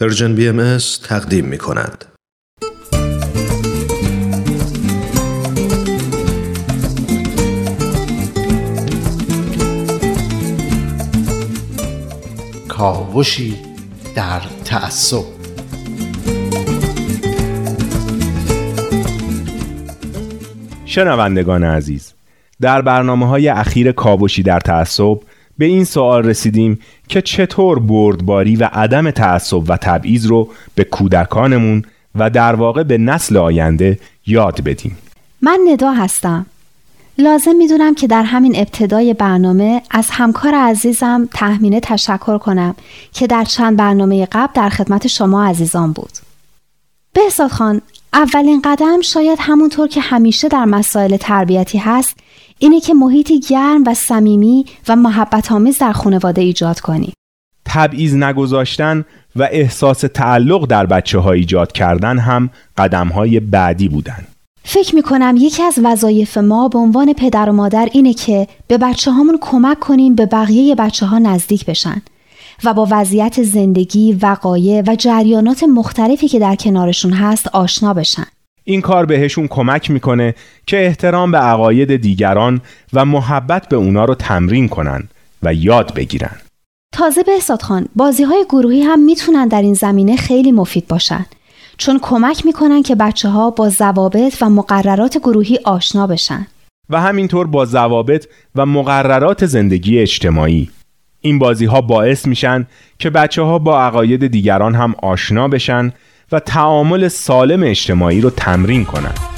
Persian BM تقدیم می کند. کاوشی در تعصب شنوندگان عزیز در برنامه های اخیر کاوشی در تعصب به این سوال رسیدیم که چطور بردباری و عدم تعصب و تبعیض رو به کودکانمون و در واقع به نسل آینده یاد بدیم. من ندا هستم. لازم می‌دونم که در همین ابتدای برنامه از همکار عزیزم تحمینه تشکر کنم که در چند برنامه قبل در خدمت شما عزیزان بود. بهزاد خان اولین قدم شاید همونطور که همیشه در مسائل تربیتی هست اینه که محیطی گرم و صمیمی و محبت آمیز در خانواده ایجاد کنی. تبعیض نگذاشتن و احساس تعلق در بچه ها ایجاد کردن هم قدم های بعدی بودن. فکر می کنم یکی از وظایف ما به عنوان پدر و مادر اینه که به بچه هامون کمک کنیم به بقیه بچه ها نزدیک بشن و با وضعیت زندگی، وقایع و جریانات مختلفی که در کنارشون هست آشنا بشن. این کار بهشون کمک می‌کنه که احترام به عقاید دیگران و محبت به اونا رو تمرین کنن و یاد بگیرن. تازه به خان بازی های گروهی هم می‌تونن در این زمینه خیلی مفید باشن چون کمک می‌کنن که بچه ها با ضوابط و مقررات گروهی آشنا بشن. و همینطور با ضوابط و مقررات زندگی اجتماعی این بازی ها باعث میشن که بچه ها با عقاید دیگران هم آشنا بشن و تعامل سالم اجتماعی رو تمرین کنند.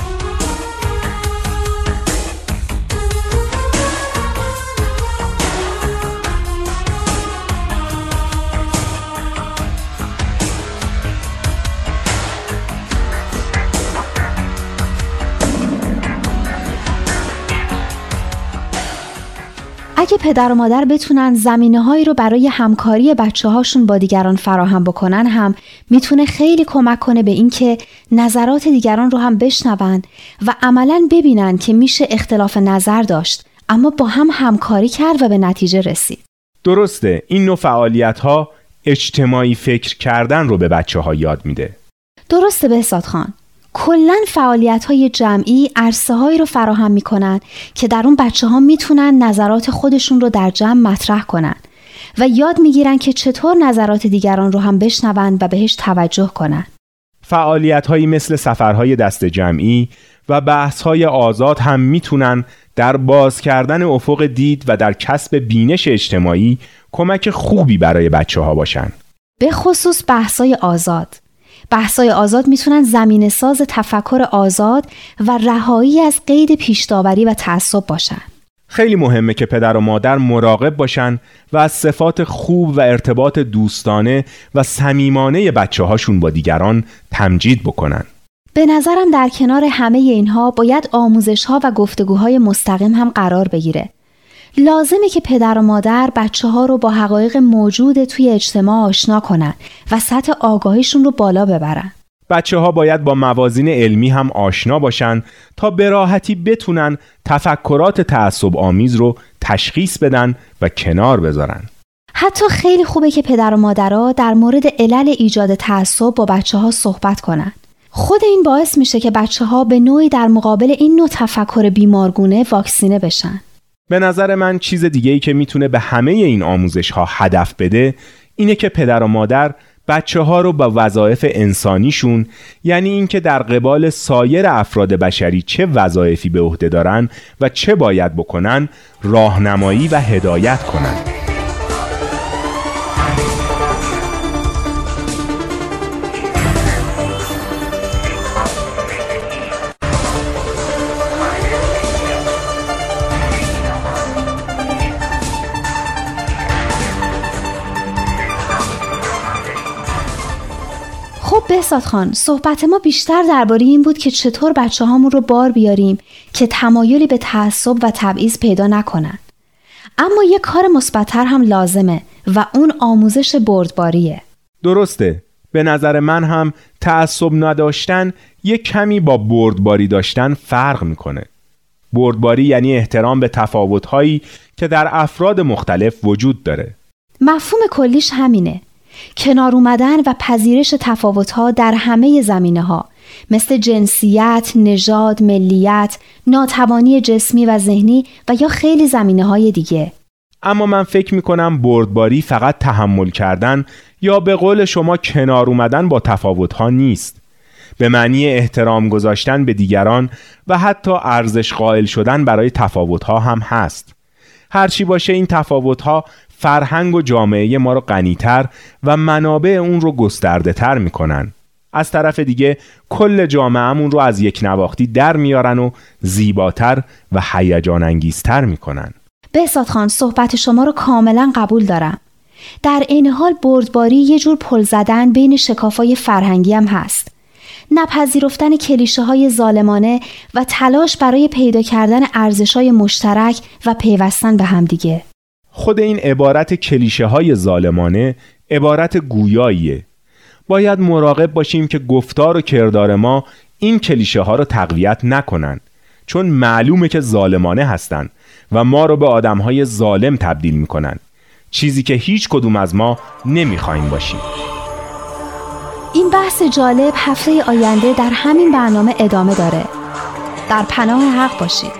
اگه پدر و مادر بتونن زمینه هایی رو برای همکاری بچه هاشون با دیگران فراهم بکنن هم می‌تونه خیلی کمک کنه به اینکه نظرات دیگران رو هم بشنون و عملا ببینن که میشه اختلاف نظر داشت اما با هم همکاری کرد و به نتیجه رسید. درسته این نوع فعالیت ها اجتماعی فکر کردن رو به بچه ها یاد میده. درسته بهزاد خان. کلا فعالیت های جمعی عرصه هایی رو فراهم می‌کنن که در اون بچه ها می‌تونن نظرات خودشون رو در جمع مطرح کنن و یاد می‌گیرن که چطور نظرات دیگران رو هم بشنوند و بهش توجه کنن. فعالیت هایی مثل سفرهای دست جمعی و بحث های آزاد هم می‌تونن در باز کردن افق دید و در کسب بینش اجتماعی کمک خوبی برای بچه ها باشن. به خصوص بحث های آزاد بحثای آزاد می‌تونن زمین ساز تفکر آزاد و رهایی از قید پیشداوری و تعصب باشن. خیلی مهمه که پدر و مادر مراقب باشن و از صفات خوب و ارتباط دوستانه و صمیمانه بچه هاشون با دیگران تمجید بکنن. به نظرم در کنار همه اینها باید آموزش ها و گفتگوهای مستقیم هم قرار بگیره لازمه که پدر و مادر بچه ها رو با حقایق موجود توی اجتماع آشنا کنن و سطح آگاهیشون رو بالا ببرن. بچه ها باید با موازین علمی هم آشنا باشن تا به راحتی بتونن تفکرات تعصب آمیز رو تشخیص بدن و کنار بذارن. حتی خیلی خوبه که پدر و مادرها در مورد علل ایجاد تعصب با بچه ها صحبت کنن. خود این باعث میشه که بچه ها به نوعی در مقابل این نوع تفکر بیمارگونه واکسینه بشن. به نظر من چیز دیگه ای که می‌تونه به همه این آموزش ها هدف بده اینه که پدر و مادر بچه ها رو با وظایف انسانیشون یعنی اینکه در قبال سایر افراد بشری چه وظایفی به عهده دارن و چه باید بکنن راهنمایی و هدایت کنند. بهزاد خان صحبت ما بیشتر درباره این بود که چطور بچه هامون رو بار بیاریم که تمایلی به تعصب و تبعیض پیدا نکنن. اما یه کار مثبتتر هم لازمه و اون آموزش بردباریه. درسته. به نظر من هم تعصب نداشتن یه کمی با بردباری داشتن فرق می‌کنه. بردباری یعنی احترام به تفاوتهایی که در افراد مختلف وجود داره. مفهوم کلیش همینه. کنار اومدن و پذیرش تفاوتها در همه زمینه ها مثل جنسیت، نژاد، ملیت، ناتوانی جسمی و ذهنی و یا خیلی زمینه های دیگه. اما من فکر می کنم بردباری فقط تحمل کردن یا به قول شما کنار اومدن با تفاوتها نیست. به معنی احترام گذاشتن به دیگران و حتی ارزش قائل شدن برای تفاوتها هم هست. هرچی باشه این تفاوتها فرهنگ و جامعه ما رو غنیتر و منابع اون رو گسترده تر می‌کنن. از طرف دیگه کل جامعهمون رو از یک نواختی در میارن و زیباتر و هیجان انگیزتر می‌کنن. بهزاد خان صحبت شما رو کاملا قبول دارم. در این حال بردباری یه جور پل زدن بین شکافای فرهنگی هم هست. نپذیرفتن کلیشه های ظالمانه و تلاش برای پیدا کردن ارزش های مشترک و پیوستن به همدیگه. خود این عبارت کلیشه های ظالمانه عبارت گویاییه. باید مراقب باشیم که گفتار و کردار ما این کلیشه ها رو تقویت نکنن چون معلومه که ظالمانه هستند و ما رو به آدم های ظالم تبدیل می‌کنن. چیزی که هیچ کدوم از ما نمی‌خوایم باشیم. این بحث جالب هفته آینده در همین برنامه ادامه داره. در پناه حق باشید.